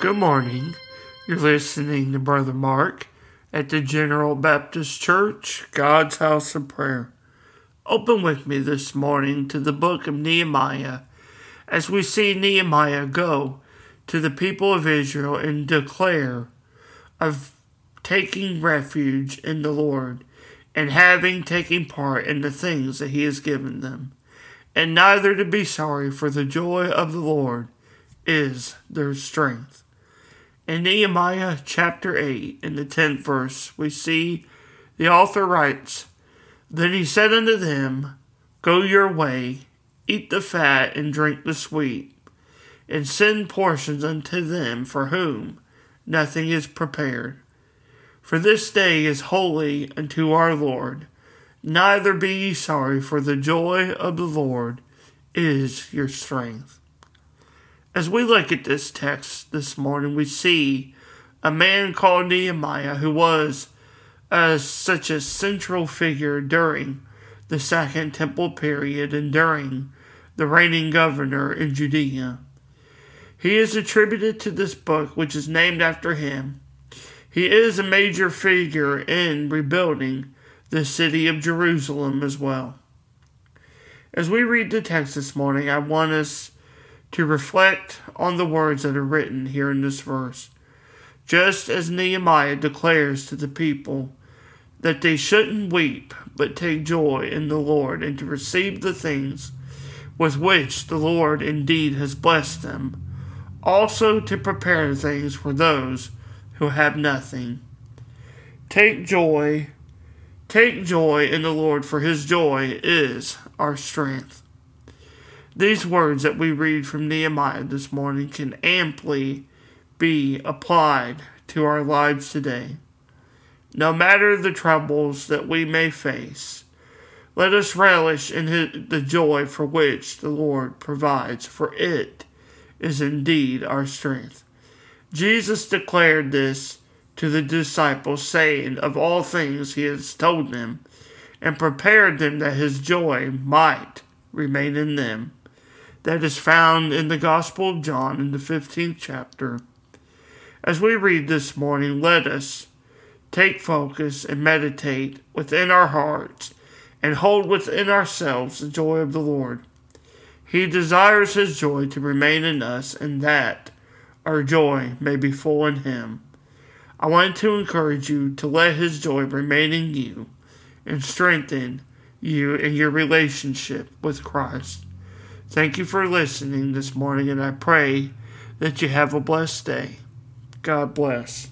Good morning. You're listening to Brother Mark at the General Baptist Church, God's House of Prayer. Open with me this morning to the book of Nehemiah as we see Nehemiah go to the people of Israel and declare of taking refuge in the Lord and having taken part in the things that he has given them, and neither to be sorry for the joy of the Lord is their strength. In Nehemiah chapter 8, in the 10th verse, we see the author writes, Then he said unto them, Go your way, eat the fat, and drink the sweet, and send portions unto them for whom nothing is prepared. For this day is holy unto our Lord. Neither be ye sorry, for the joy of the Lord is your strength. As we look at this text this morning, we see a man called Nehemiah who was uh, such a central figure during the Second Temple period and during the reigning governor in Judea. He is attributed to this book, which is named after him. He is a major figure in rebuilding the city of Jerusalem as well. As we read the text this morning, I want us to reflect on the words that are written here in this verse. Just as Nehemiah declares to the people that they shouldn't weep, but take joy in the Lord, and to receive the things with which the Lord indeed has blessed them, also to prepare things for those who have nothing. Take joy, take joy in the Lord, for his joy is our strength. These words that we read from Nehemiah this morning can amply be applied to our lives today. No matter the troubles that we may face, let us relish in the joy for which the Lord provides, for it is indeed our strength. Jesus declared this to the disciples, saying, Of all things he has told them, and prepared them that his joy might remain in them that is found in the Gospel of John in the 15th chapter. As we read this morning, let us take focus and meditate within our hearts and hold within ourselves the joy of the Lord. He desires His joy to remain in us and that our joy may be full in Him. I want to encourage you to let His joy remain in you and strengthen you in your relationship with Christ. Thank you for listening this morning, and I pray that you have a blessed day. God bless.